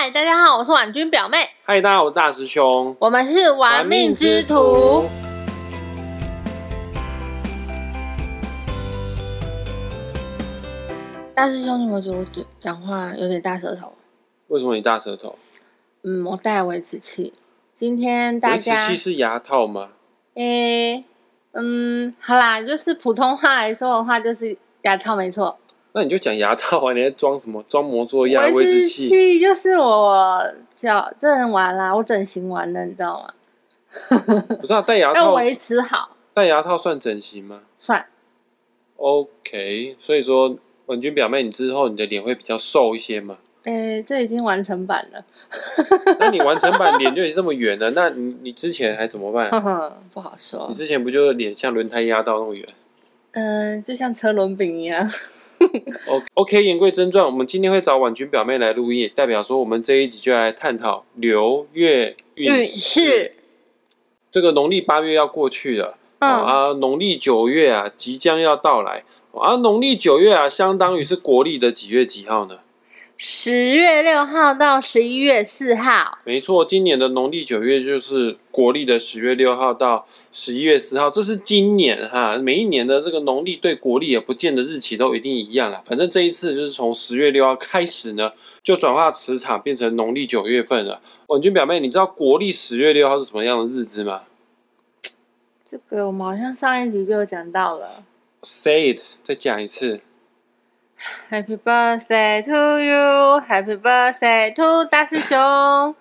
嗨，大家好，我是婉君表妹，嗨，大家好，我是大师兄。我们是玩命之徒。大师兄，你有没有觉得我讲讲话有点大舌头？为什么你大舌头？嗯，我戴维持器。今天大维持家器是牙套吗？诶、嗯，好啦，就是普通话来说的话，就是牙套没错。那你就讲牙套啊！你在装什么？装模作样？维持持器？器就是我矫正完啦，我整形完了，你知道吗？不是啊，戴牙 要套，维持好，戴牙套算整形吗算？OK，所以说文君表妹，你之后你的脸会比较瘦一些吗？诶、这已经完成版了，那你完成版 脸就已经这么圆了，那你你之前还怎么办？呵呵，不好说你。之前不就是脸像轮胎压到那么圆嗯、就像车轮饼一样。O OK，言归正传，我们今天会找婉君表妹来录音，代表说我们这一集就要来探讨流月运运势。势，这个农历八月要过去了。嗯，啊，农历九月啊，即将要到来。啊，农历九月啊，相当于是国历的几月几号呢？十月六号到十一月四号，没错，今年的农历九月就是国历的十月六号到十一月四号，这是今年哈。每一年的这个农历对国历也不见得日期都一定一样啦。反正这一次就是从十月六号开始呢，就转化磁场变成农历九月份了。婉君表妹，你知道国历十月六号是什么样的日子吗这个我们好像上一集就有讲到了。？Say it，再讲一次。Happy birthday to you, Happy birthday to 大师兄。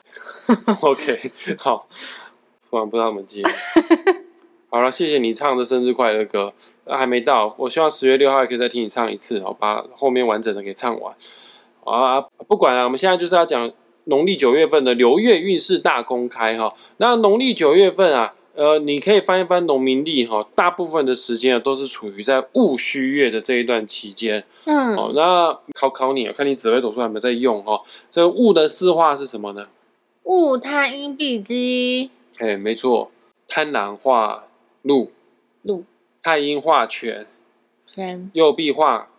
OK，好，突然不知道怎么接。好了，谢谢你唱的生日快乐歌，啊、还没到，我希望十月六号还可以再听你唱一次，好，把后面完整的给唱完。啊，不管了，我们现在就是要讲农历九月份的流月运势大公开哈。那农历九月份啊，呃，你可以翻一翻农民历哈，大部分的时间啊都是处于在戊戌月的这一段期间。嗯，哦，那考考你，看你紫微斗数有没有在用哦。这个戊的四化是什么呢？戊贪阴必鸡，哎，没错，贪狼化鹿，鹿太阴化权，权右臂化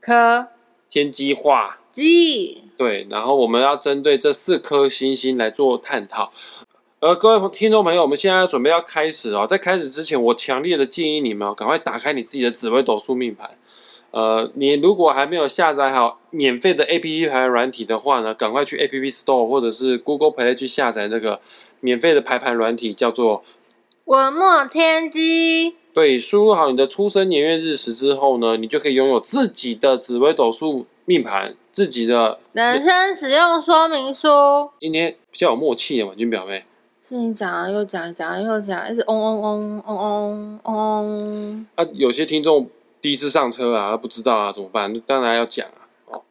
科天机化。鸡。对，然后我们要针对这四颗星星来做探讨。呃，各位听众朋友，我们现在准备要开始哦。在开始之前，我强烈的建议你们哦，赶快打开你自己的紫微斗数命盘。呃，你如果还没有下载好免费的 A P P 排盘软体的话呢，赶快去 A P P Store 或者是 Google Play 去下载这个免费的排盘软体，叫做文墨天机，对，输入好你的出生年月日时之后呢，你就可以拥有自己的紫微斗数命盘，自己的。人生使用说明书。今天比较有默契的婉君表妹，是你讲啊又讲，讲了又讲，一直嗡嗡嗡嗡嗡嗡嗡。啊，有些听众第一次上车啊，不知道啊，怎么办？当然要讲啊。哦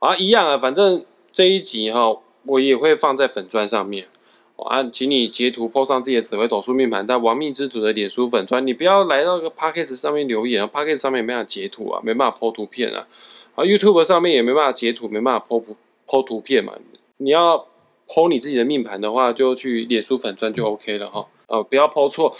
啊，一样啊，反正这一集哈、我也会放在粉砖上面。哦啊，请你截图 po 上自己的紫微斗数命盘，在亡命之徒的脸书粉砖，你不要来到个 p a c k a g e 上面留言啊 p a c k a g e 上面没办法截图啊，没办法 po 图片啊。啊，YouTube 上面也没办法截图，没办法 po 图 po 图片嘛。你要 po 你自己的命盘的话，就去脸书粉砖就 OK 了哈。呃，不要 po 错。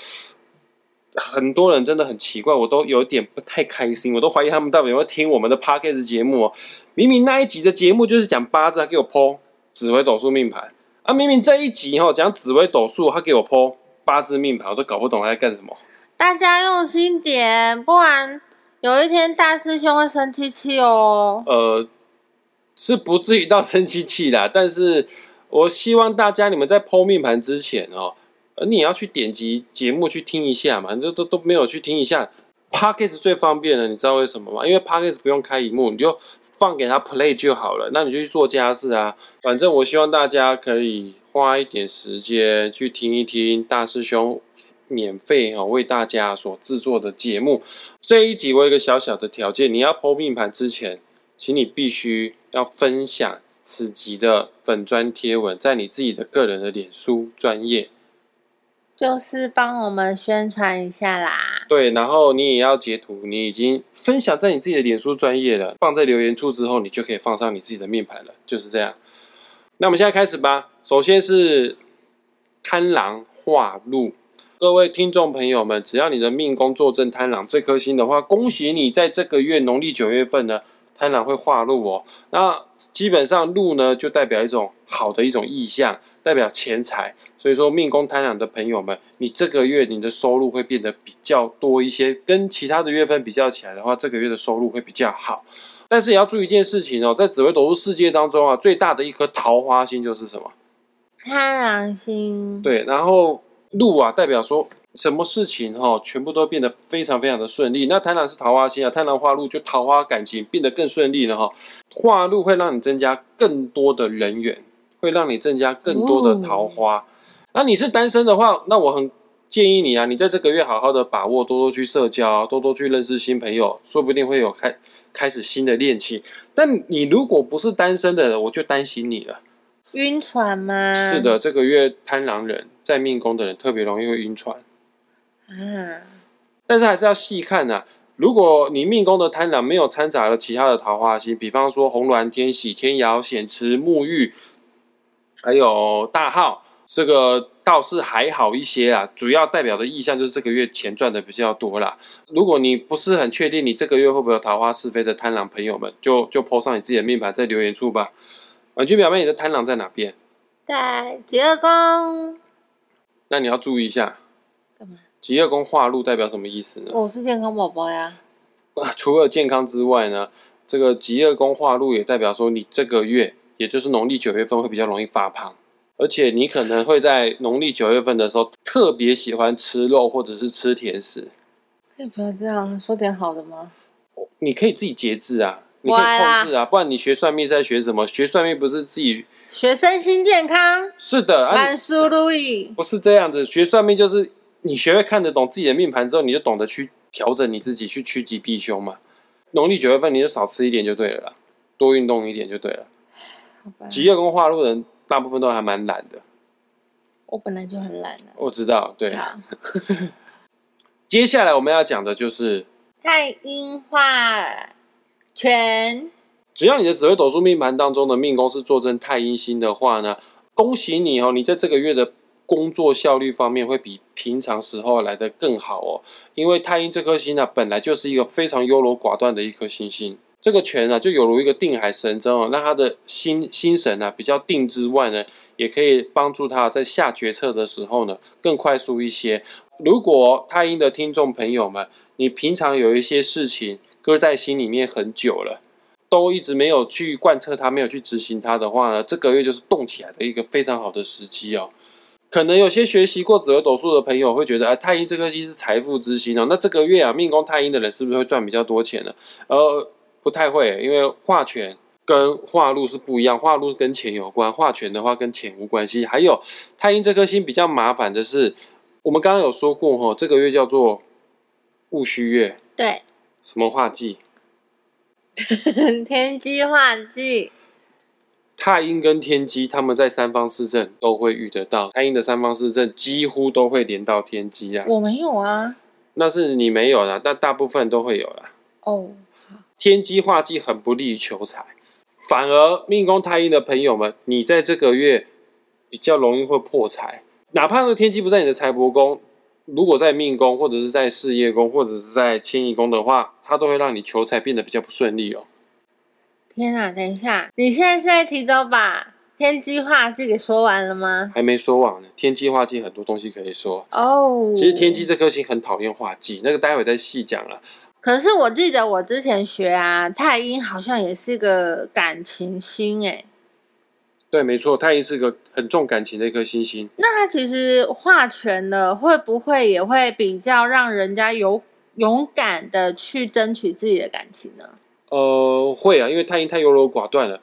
很多人真的很奇怪，我都有点不太开心，我都怀疑他们到底有没有听我们的 podcast 节目哦。明明那一集的节目就是讲八字，他给我 po 紫微斗数命盘啊，明明这一集哈、讲紫微斗数，他给我 po 八字命盘，我都搞不懂他在干什么。大家用心点，不然有一天大师兄会生气气哦。呃，是不至于到生气气啦，但是我希望大家你们在剖命盘之前哦，呃，你也要去点击节目去听一下嘛，你都都都没有去听一下。Podcast 最方便的，你知道为什么吗？因为 Podcast 不用开荧幕，你就放给他 play 就好了。那你就去做家事啊。反正我希望大家可以花一点时间去听一听大师兄免费哈为大家所制作的节目。这一集我有一个小小的条件，你要剖命盘之前，请你必须要分享此集的粉砖贴文，在你自己的个人的脸书专业。就是帮我们宣传一下啦。对，然后你也要截图，你已经分享在你自己的脸书专业了，放在留言处之后，你就可以放上你自己的命盘了，就是这样。那我们现在开始吧。首先是贪狼化禄，各位听众朋友们，只要你的命宫坐镇贪狼这颗星的话，恭喜你在这个月农历九月份呢，贪狼会化禄哦。那基本上禄呢就代表一种好的一种意象，代表钱财。所以说命宫贪婪的朋友们，你这个月你的收入会变得比较多一些，跟其他的月份比较起来的话，这个月的收入会比较好。但是也要注意一件事情哦，在紫微斗数世界当中啊，最大的一颗桃花星就是什么？贪狼星。对，然后禄啊，代表说什么事情哈、全部都变得非常非常的顺利。那贪狼是桃花星啊，贪狼化禄就桃花感情变得更顺利了哈、化禄会让你增加更多的人缘，会让你增加更多的桃花。那你是单身的话，那我很建议你啊，你在这个月好好的把握，多多去社交，多多去认识新朋友，说不定会有开开始新的恋情。但你如果不是单身的人，我就担心你了。晕船吗？是。的，这个月贪狼人在命宫的人特别容易会晕船，啊，但是还是要细看呐、如果你命宫的贪狼没有掺杂了其他的桃花星，比方说红鸾、天喜、天姚、显池、沐浴，还有大号，这个倒是还好一些啊。主要代表的意象就是这个月钱赚的比较多啦。如果你不是很确定你这个月会不会有桃花是非的贪狼朋友们，就就 po 上你自己的命盘在留言处吧。婉君表妹，你的贪狼在哪边？在极恶宫。那你要注意一下？极恶宫化禄代表什么意思呢？我是健康宝宝呀。除了健康之外呢，这个极恶宫化禄也代表说你这个月，也就是农历九月份会比较容易发胖，而且你可能会在农历九月份的时候特别喜欢吃肉或者是吃甜食。可以不要这样，说点好的吗？你可以自己节制啊，你可以控制啊，不然你学算命是在学什么？学算命不是自己学身心健康，是的啊，万事如意。不是这样子。学算命就是你学会看得懂自己的命盘之后，你就懂得去调整你自己，去趋吉避凶嘛。农历九月份你就少吃一点就对了啦，多运动一点就对了。好吧，极月宫化禄人大部分都还蛮懒的，我本来就很懒的、我知道。对，啊。接下来我们要讲的就是，太阴化权，只要你的紫微斗数命盘当中的命宫是坐镇太阴星的话呢，恭喜你哦，你在这个月的工作效率方面会比平常时候来得更好哦。因为太阴这颗星呢、本来就是一个非常优柔寡断的一颗星星。这个权呢、就有如一个定海神针哦，让他的心心神呢、比较定之外呢，也可以帮助他在下决策的时候呢更快速一些。如果太阴的听众朋友们，你平常有一些事情搁在心里面很久了，都一直没有去贯彻它，没有去执行它的话呢，这个月就是动起来的一个非常好的时机哦。可能有些学习过紫微斗数的朋友会觉得，啊，太阴这颗星是财富之星哦，那这个月啊，命宫太阴的人是不是会赚比较多钱呢？呃，不太会，因为化权跟化禄是不一样，化禄是跟钱有关，化权的话跟钱无关系。还有太阴这颗星比较麻烦的是，我们刚刚有说过哈、哦，这个月叫做戊戌月，对，什么化忌？天机化忌，太阴跟天机，他们在三方四正都会遇得到。太阴的三方四正几乎都会连到天机啊，我没有啊。那是你没有啦，但大部分都会有啦。哦，天机化忌很不利于求财，反而命宫太阴的朋友们，你在这个月比较容易会破财。哪怕那天机不在你的财帛宫，如果在命宫或者是在事业宫或者是在迁移宫的话，它都会让你求财变得比较不顺利哦。天哪！等一下，你现在是在提早把天机化忌给说完了吗？还没说完呢，天机化忌很多东西可以说。哦，其实天机这颗星很讨厌化忌，那个待会再细讲了。可是我记得我之前学啊，太阴好像也是个感情星诶。对，没错，太阴是个很重感情的一颗星星。那它其实化权了，会不会也会比较让人家有勇敢的去争取自己的感情呢？呃，会啊，因为太阴太优柔寡断了，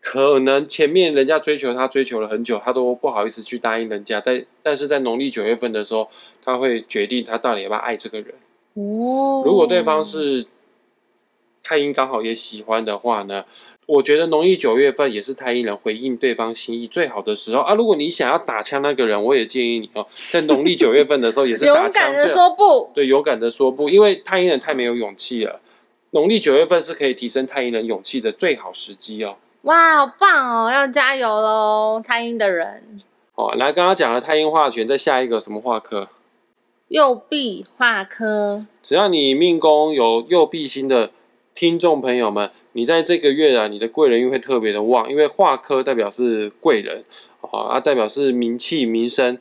可能前面人家追求他追求了很久，他都不好意思去答应人家。在但是在农历九月份的时候，他会决定他到底要不要爱这个人。哦，如果对方是太阴刚好也喜欢的话呢，我觉得农历九月份也是太阴人回应对方心意最好的时候啊。如果你想要打枪那个人，我也建议你哦，在农历九月份的时候也是勇敢的说不，对，勇敢的说不，因为太阴人太没有勇气了。农历九月份是可以提升太阴人勇气的最好时机哦。哇，好棒哦，要加油喽，太阴的人，哦，来，刚刚讲了太阴化权，再下一个什么化科？右臂化科，只要你命宫有右臂星的听众朋友们，你在这个月啊，你的贵人运会特别的旺，因为化科代表是贵人啊，代表是名气名声。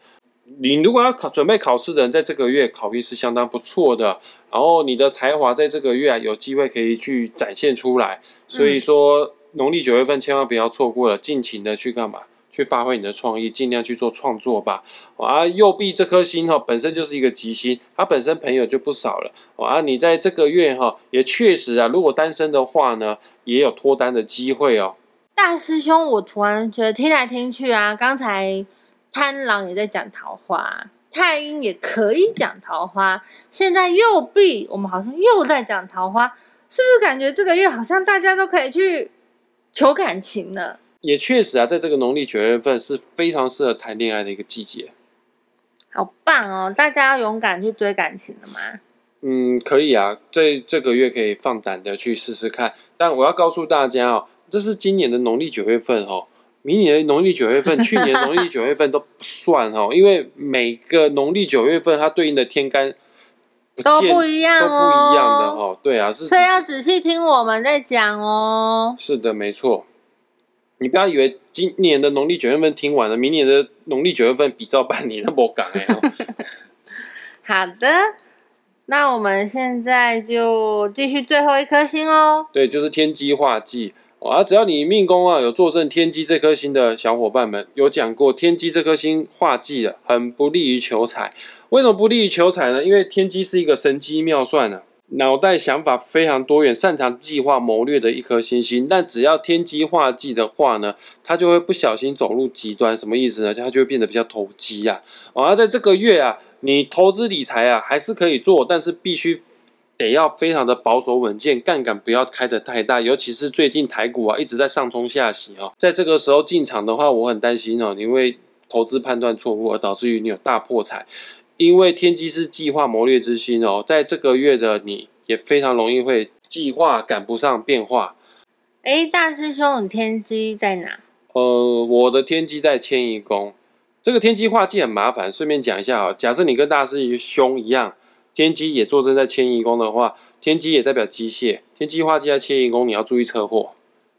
你如果要考准备考试的人，在这个月考运是相当不错的。然后你的才华在这个月啊，有机会可以去展现出来。所以说，农历九月份千万不要错过了，尽情的去干嘛？去发挥你的创意，尽量去做创作吧。啊，右臂这颗星哈，本身就是一个吉星，它本身朋友就不少了。啊，你在这个月哈，也确实啊，如果单身的话呢，也有脱单的机会哦。大师兄，我突然觉得听来听去啊，刚才。贪狼也在讲桃花，太阴也可以讲桃花。现在右臂，我们好像又在讲桃花，是不是感觉这个月好像大家都可以去求感情了？也确实啊，在这个农历九月份是非常适合谈恋爱的一个季节。好棒哦！大家要勇敢去追感情了吗？嗯，可以啊，在这个月可以放胆的去试试看。但我要告诉大家哦，这是今年的农历九月份哦。明年农历九月份，去年农历九月份都不算哦，因为每个农历九月份它对应的天干都不一样，都不一样的哦。对啊，是所以要仔细听我们在讲哦。是的，没错。你不要以为今年的农历九月份听完了，明年的农历九月份比照办理，那不敢哎。好的，那我们现在就继续最后一颗星哦。对，就是天机化忌。啊，只要你命宫啊有坐镇天机这颗星的小伙伴们，有讲过天机这颗星化忌的，很不利于求财。为什么不利于求财呢？因为天机是一个神机妙算的，脑袋想法非常多元，擅长计划谋略的一颗星星。但只要天机化忌的话呢，他就会不小心走入极端。什么意思呢？他就会变得比较投机啊。而在这个月啊，你投资理财啊还是可以做，但是必须。得要非常的保守稳健，杠杆不要开得太大，尤其是最近台股啊一直在上冲下洗哦，在这个时候进场的话，我很担心哦，因为投资判断错误而导致于你有大破财。因为天机是计划谋略之心哦，在这个月的你也非常容易会计划赶不上变化。哎，大师兄，你天机在哪？呃，我的天机在迁移宫，这个天机化忌很麻烦，顺便讲一下啊，假设你跟大师兄一样。天机也坐镇在迁移宫的话，天机也代表机械。天机化忌在迁移宫，你要注意车祸，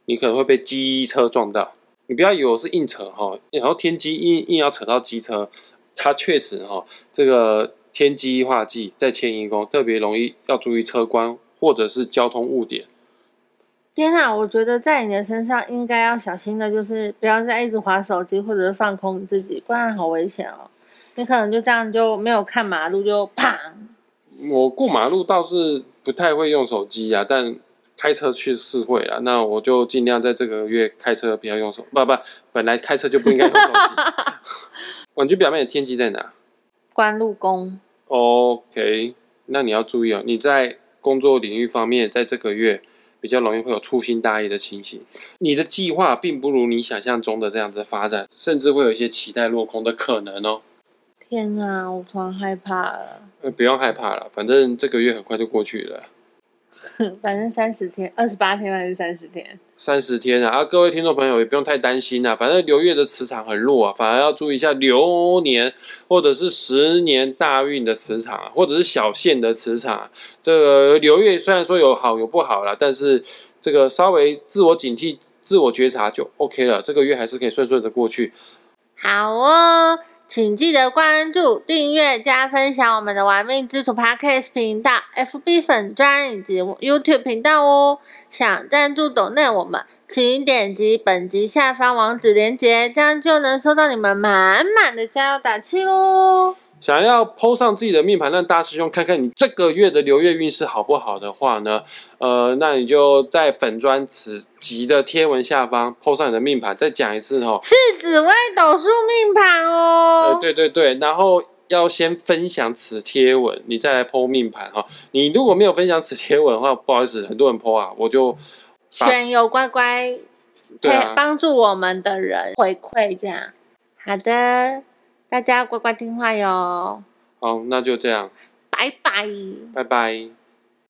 你可能会被机车撞到。你不要以为我是硬扯哈，然后天机硬硬要扯到机车，它确实哈，这个天机化忌在迁移宫特别容易要注意车关或者是交通误点。天呐，我觉得在你的身上应该要小心的，就是不要再一直划手机或者是放空你自己，不然好危险哦。你可能就这样就没有看马路就啪。我过马路倒是不太会用手机呀，但开车去是会了。那我就尽量在这个月开车不要用手，不不，本来开车就不应该用手机。玩具表面的天机在哪？关路宫。OK，那你要注意哦，你在工作领域方面，在这个月比较容易会有粗心大意的情形。你的计划并不如你想象中的这样子发展，甚至会有一些期待落空的可能哦。天啊，我突然害怕了。呃，不用害怕了，反正这个月很快就过去了。反正三十天、二十八天还是三十天？三十天啊！啊，各位听众朋友也不用太担心啊，反正流月的磁场很弱啊，反而要注意一下流年或者是十年大运的磁场啊，或者是小限的磁场。这个流月虽然说有好有不好啦，但是这个稍微自我警惕、自我觉察就 OK 了。这个月还是可以顺顺的过去。好哦。请记得关注、订阅、加分享我们的“玩命之徒 ”Podcast 频道、FB 粉专以及 YouTube 频道哦。想赞助抖内我们，请点击本集下方网址链接，这样就能收到你们满满的加油打气喽。想要抛上自己的命盘，让大师兄看看你这个月的流月运势好不好的话呢？呃，那你就在粉砖此集的贴文下方抛上你的命盘，再讲一次哦，是紫微斗数命盘哦。呃，对对对，然后要先分享此贴文，你再来剖命盘哈。你如果没有分享此贴文的话，不好意思，很多人剖啊，我就选有乖乖可以帮助我们的人回馈这样。好的。大家乖乖听话哟。好，那就这样。拜拜。拜拜。